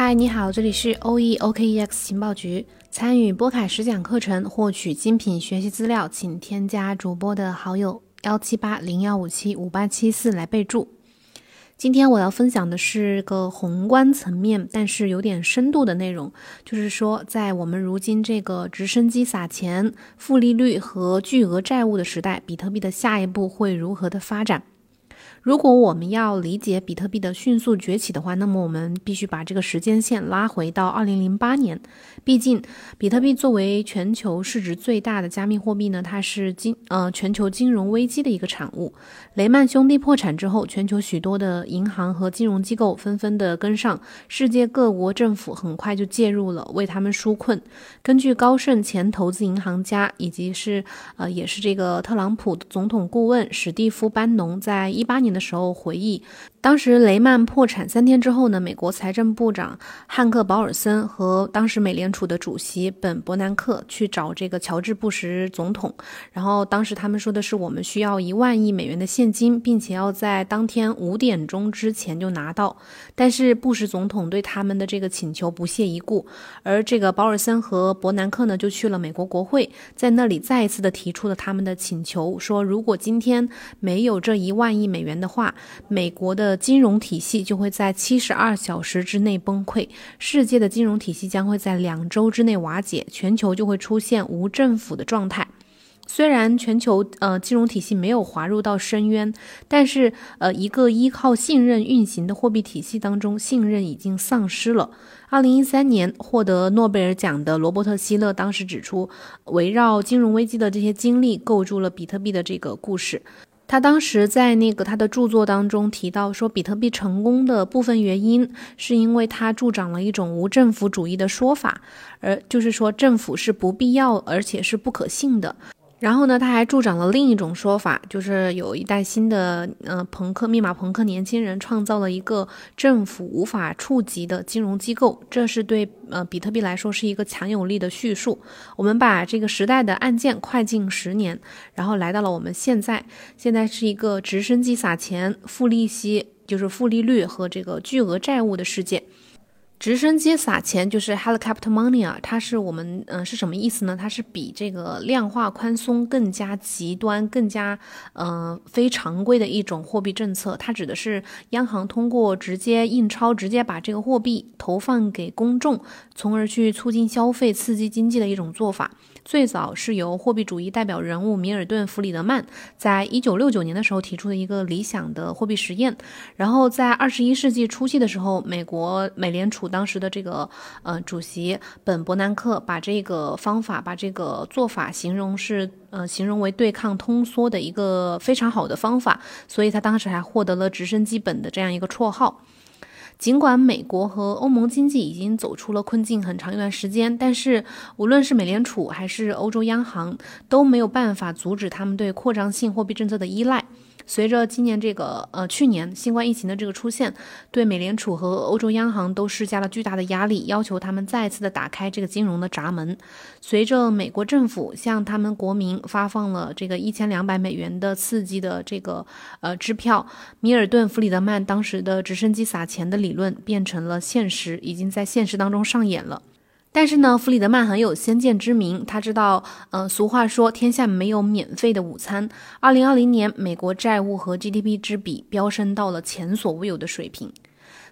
嗨，你好，这里是 O E O K E X 情报局。参与波凯实讲课程，获取精品学习资料，请添加主播的好友幺七八零幺五七五八七四来备注。今天我要分享的是个宏观层面，但是有点深度的内容，就是说，在我们如今这个直升机撒钱、负利率和巨额债务的时代，比特币的下一步会如何的发展？如果我们要理解比特币的迅速崛起的话，那么我们必须把这个时间线拉回到二零零八年。毕竟，比特币作为全球市值最大的加密货币呢，它是金呃全球金融危机的一个产物。雷曼兄弟破产之后，全球许多的银行和金融机构纷纷的跟上，世界各国政府很快就介入了，为他们纾困。根据高盛前投资银行家以及是呃也是这个特朗普总统顾问史蒂夫班农在一八年。的时候回忆，当时雷曼破产三天之后呢，美国财政部长汉克·保尔森和当时美联储的主席本·伯南克去找这个乔治·布什总统，然后当时他们说的是我们需要一万亿美元的现金，并且要在当天五点钟之前就拿到。但是布什总统对他们的这个请求不屑一顾，而这个保尔森和伯南克呢就去了美国国会，在那里再一次的提出了他们的请求，说如果今天没有这一万亿美元。的话，美国的的金融体系就会在七十二小时之内崩溃，世界的金融体系将会在两周之内瓦解，全球就会出现无政府的状态。虽然全球呃金融体系没有滑入到深渊，但是呃一个依靠信任运行的货币体系当中，信任已经丧失了。二零一三年获得诺贝尔奖的罗伯特希勒当时指出，围绕金融危机的这些经历，构筑了比特币的这个故事。他当时在那个他的著作当中提到说，比特币成功的部分原因是因为他助长了一种无政府主义的说法，而就是说政府是不必要而且是不可信的。然后呢，他还助长了另一种说法，就是有一代新的呃朋克密码朋克年轻人创造了一个政府无法触及的金融机构，这是对呃比特币来说是一个强有力的叙述。我们把这个时代的案件快进十年，然后来到了我们现在，现在是一个直升机撒钱、负利息，就是负利率和这个巨额债务的世界。直升机撒钱就是 helicopter money 啊，它是我们嗯是什么意思呢？它是比这个量化宽松更加极端、更加嗯非常规的一种货币政策。它指的是央行通过直接印钞、直接把这个货币投放给公众，从而去促进消费、刺激经济的一种做法。最早是由货币主义代表人物米尔顿·弗里德曼在一九六九年的时候提出的一个理想的货币实验。然后在二十一世纪初期的时候，美国美联储当时的这个呃主席本·伯南克把这个方法、把这个做法形容是呃形容为对抗通缩的一个非常好的方法，所以他当时还获得了“直升机本”的这样一个绰号。尽管美国和欧盟经济已经走出了困境很长一段时间，但是无论是美联储还是欧洲央行都没有办法阻止他们对扩张性货币政策的依赖。随着今年这个呃去年新冠疫情的这个出现，对美联储和欧洲央行都施加了巨大的压力，要求他们再次的打开这个金融的闸门。随着美国政府向他们国民发放了这个一千两百美元的刺激的这个呃支票，米尔顿·弗里德曼当时的直升机撒钱的理论变成了现实，已经在现实当中上演了。但是呢，弗里德曼很有先见之明，他知道，嗯，俗话说天下没有免费的午餐。二零二零年，美国债务和 GDP 之比飙升到了前所未有的水平。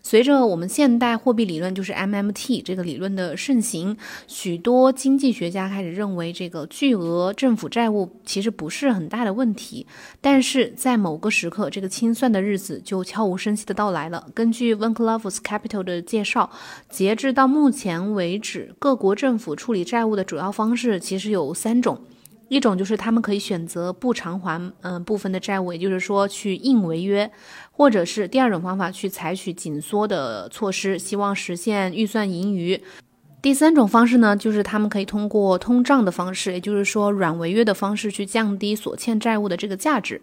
随着我们现代货币理论，就是 MMT 这个理论的盛行，许多经济学家开始认为，这个巨额政府债务其实不是很大的问题。但是在某个时刻，这个清算的日子就悄无声息的到来了。根据 v a n c l o v s Capital 的介绍，截至到目前为止，各国政府处理债务的主要方式其实有三种。一种就是他们可以选择不偿还，嗯，部分的债务，也就是说去硬违约，或者是第二种方法去采取紧缩的措施，希望实现预算盈余。第三种方式呢，就是他们可以通过通胀的方式，也就是说软违约的方式去降低所欠债务的这个价值。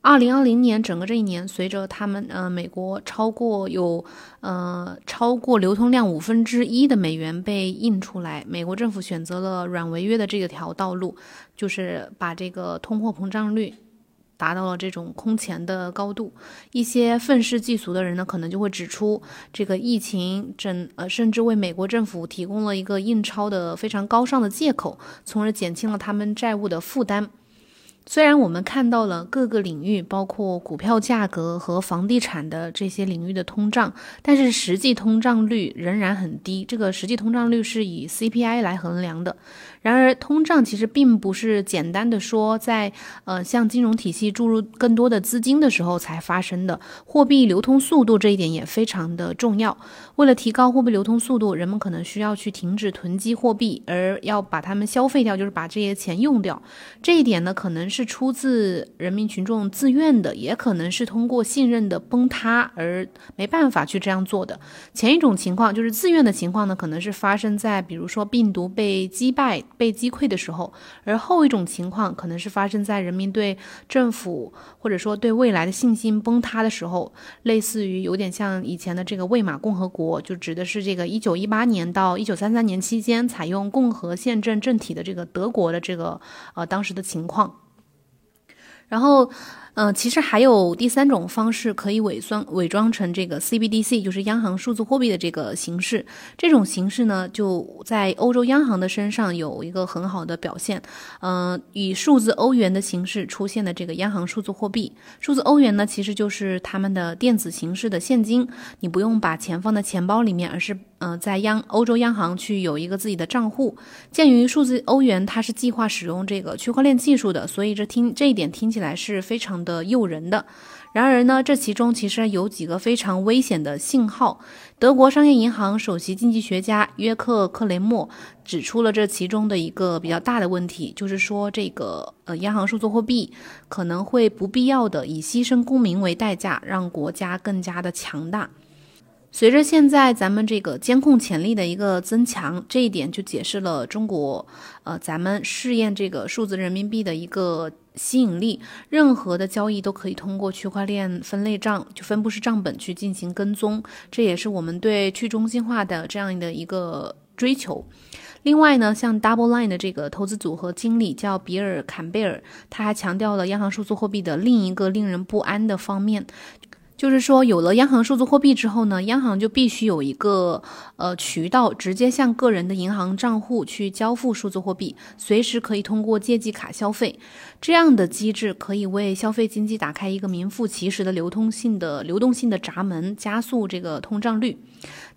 二零二零年整个这一年，随着他们呃美国超过有呃超过流通量五分之一的美元被印出来，美国政府选择了软违约的这条道路，就是把这个通货膨胀率达到了这种空前的高度。一些愤世嫉俗的人呢，可能就会指出，这个疫情整呃，甚至为美国政府提供了一个印钞的非常高尚的借口，从而减轻了他们债务的负担。虽然我们看到了各个领域，包括股票价格和房地产的这些领域的通胀，但是实际通胀率仍然很低。这个实际通胀率是以 CPI 来衡量的。然而，通胀其实并不是简单的说在呃向金融体系注入更多的资金的时候才发生的。货币流通速度这一点也非常的重要。为了提高货币流通速度，人们可能需要去停止囤积货币，而要把它们消费掉，就是把这些钱用掉。这一点呢，可能是出自人民群众自愿的，也可能是通过信任的崩塌而没办法去这样做的。前一种情况就是自愿的情况呢，可能是发生在比如说病毒被击败。被击溃的时候，而后一种情况可能是发生在人民对政府或者说对未来的信心崩塌的时候，类似于有点像以前的这个魏玛共和国，就指的是这个一九一八年到一九三三年期间采用共和宪政政体的这个德国的这个呃当时的情况，然后。嗯，其实还有第三种方式可以伪装伪装成这个 CBDC，就是央行数字货币的这个形式。这种形式呢，就在欧洲央行的身上有一个很好的表现。嗯，以数字欧元的形式出现的这个央行数字货币，数字欧元呢，其实就是他们的电子形式的现金。你不用把钱放在钱包里面，而是嗯，在央欧洲央行去有一个自己的账户。鉴于数字欧元它是计划使用这个区块链技术的，所以这听这一点听起来是非常。的诱人的，然而呢，这其中其实有几个非常危险的信号。德国商业银行首席经济学家约克克雷默指出了这其中的一个比较大的问题，就是说这个呃央行数字货币可能会不必要的以牺牲公民为代价，让国家更加的强大。随着现在咱们这个监控潜力的一个增强，这一点就解释了中国呃咱们试验这个数字人民币的一个。吸引力，任何的交易都可以通过区块链分类账，就分布式账本去进行跟踪，这也是我们对去中心化的这样的一个追求。另外呢，像 Double Line 的这个投资组合经理叫比尔·坎贝尔，他还强调了央行数字货币的另一个令人不安的方面。就是说，有了央行数字货币之后呢，央行就必须有一个呃渠道，直接向个人的银行账户去交付数字货币，随时可以通过借记卡消费。这样的机制可以为消费经济打开一个名副其实的流通性的流动性的闸门，加速这个通胀率。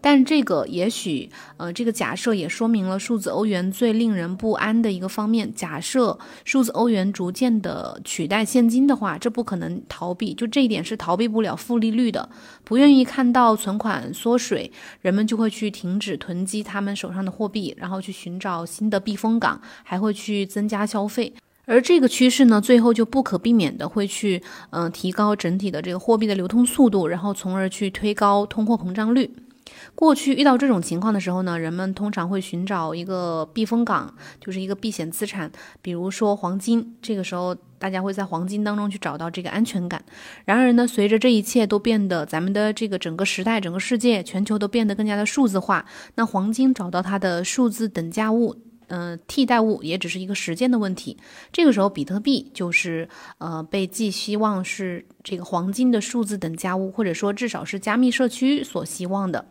但这个也许，呃，这个假设也说明了数字欧元最令人不安的一个方面。假设数字欧元逐渐的取代现金的话，这不可能逃避，就这一点是逃避不了负利率的。不愿意看到存款缩水，人们就会去停止囤积他们手上的货币，然后去寻找新的避风港，还会去增加消费。而这个趋势呢，最后就不可避免的会去，嗯，提高整体的这个货币的流通速度，然后从而去推高通货膨胀率。过去遇到这种情况的时候呢，人们通常会寻找一个避风港，就是一个避险资产，比如说黄金。这个时候，大家会在黄金当中去找到这个安全感。然而呢，随着这一切都变得，咱们的这个整个时代、整个世界、全球都变得更加的数字化，那黄金找到它的数字等价物，嗯，替代物也只是一个时间的问题。这个时候，比特币就是呃被寄希望是这个黄金的数字等价物，或者说至少是加密社区所希望的。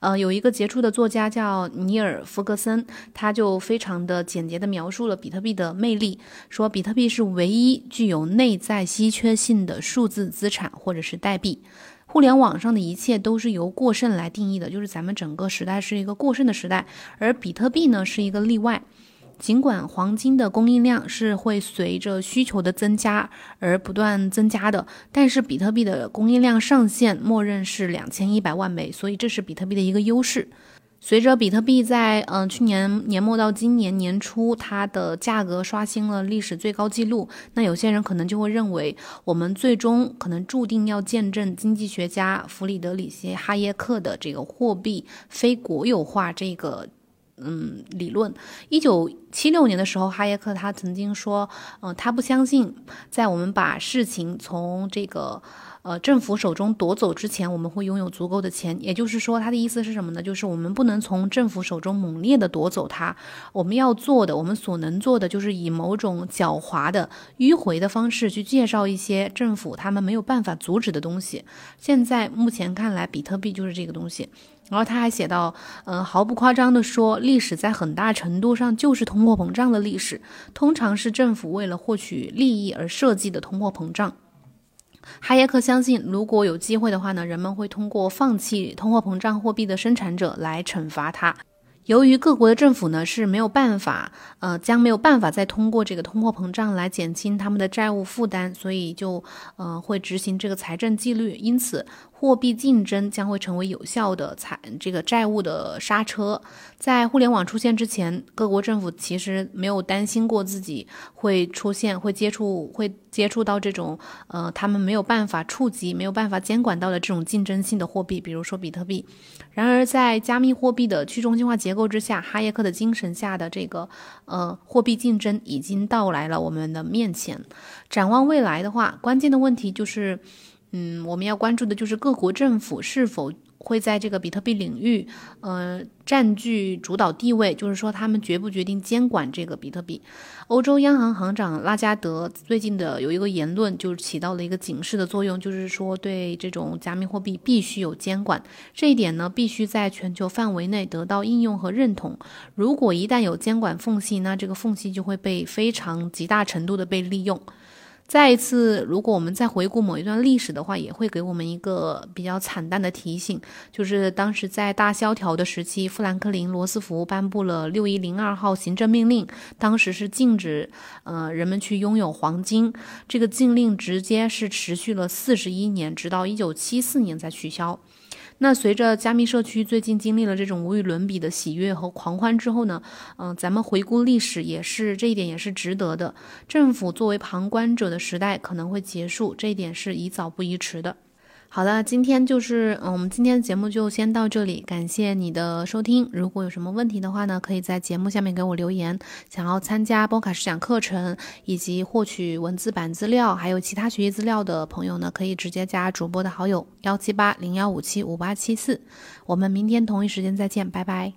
呃，有一个杰出的作家叫尼尔·弗格森，他就非常的简洁的描述了比特币的魅力，说比特币是唯一具有内在稀缺性的数字资产或者是代币。互联网上的一切都是由过剩来定义的，就是咱们整个时代是一个过剩的时代，而比特币呢是一个例外。尽管黄金的供应量是会随着需求的增加而不断增加的，但是比特币的供应量上限默认是两千一百万枚，所以这是比特币的一个优势。随着比特币在嗯去年年末到今年年初，它的价格刷新了历史最高纪录，那有些人可能就会认为，我们最终可能注定要见证经济学家弗里德里希·哈耶克的这个货币非国有化这个。嗯，理论，一九七六年的时候，哈耶克他曾经说，嗯，他不相信在我们把事情从这个。呃，政府手中夺走之前，我们会拥有足够的钱。也就是说，他的意思是什么呢？就是我们不能从政府手中猛烈的夺走它。我们要做的，我们所能做的，就是以某种狡猾的、迂回的方式去介绍一些政府他们没有办法阻止的东西。现在目前看来，比特币就是这个东西。然后他还写到，嗯，毫不夸张的说，历史在很大程度上就是通货膨胀的历史，通常是政府为了获取利益而设计的通货膨胀。哈耶克相信，如果有机会的话呢，人们会通过放弃通货膨胀货币的生产者来惩罚他。由于各国的政府呢是没有办法，呃，将没有办法再通过这个通货膨胀来减轻他们的债务负担，所以就，呃，会执行这个财政纪律。因此。货币竞争将会成为有效的财这个债务的刹车。在互联网出现之前，各国政府其实没有担心过自己会出现、会接触、会接触到这种呃他们没有办法触及、没有办法监管到的这种竞争性的货币，比如说比特币。然而，在加密货币的去中心化结构之下，哈耶克的精神下的这个呃货币竞争已经到来了我们的面前。展望未来的话，关键的问题就是。嗯，我们要关注的就是各国政府是否会在这个比特币领域，呃，占据主导地位。就是说，他们决不决定监管这个比特币？欧洲央行行长拉加德最近的有一个言论，就是起到了一个警示的作用，就是说对这种加密货币必须有监管。这一点呢，必须在全球范围内得到应用和认同。如果一旦有监管缝隙，那这个缝隙就会被非常极大程度的被利用。再一次，如果我们再回顾某一段历史的话，也会给我们一个比较惨淡的提醒，就是当时在大萧条的时期，富兰克林·罗斯福颁布了六一零二号行政命令，当时是禁止呃人们去拥有黄金，这个禁令直接是持续了四十一年，直到一九七四年才取消。那随着加密社区最近经历了这种无与伦比的喜悦和狂欢之后呢，嗯，咱们回顾历史也是这一点也是值得的。政府作为旁观者的时代可能会结束，这一点是宜早不宜迟的。好的，今天就是嗯，我们今天的节目就先到这里，感谢你的收听。如果有什么问题的话呢，可以在节目下面给我留言。想要参加波卡试讲课程以及获取文字版资料，还有其他学习资料的朋友呢，可以直接加主播的好友幺七八零幺五七五八七四。我们明天同一时间再见，拜拜。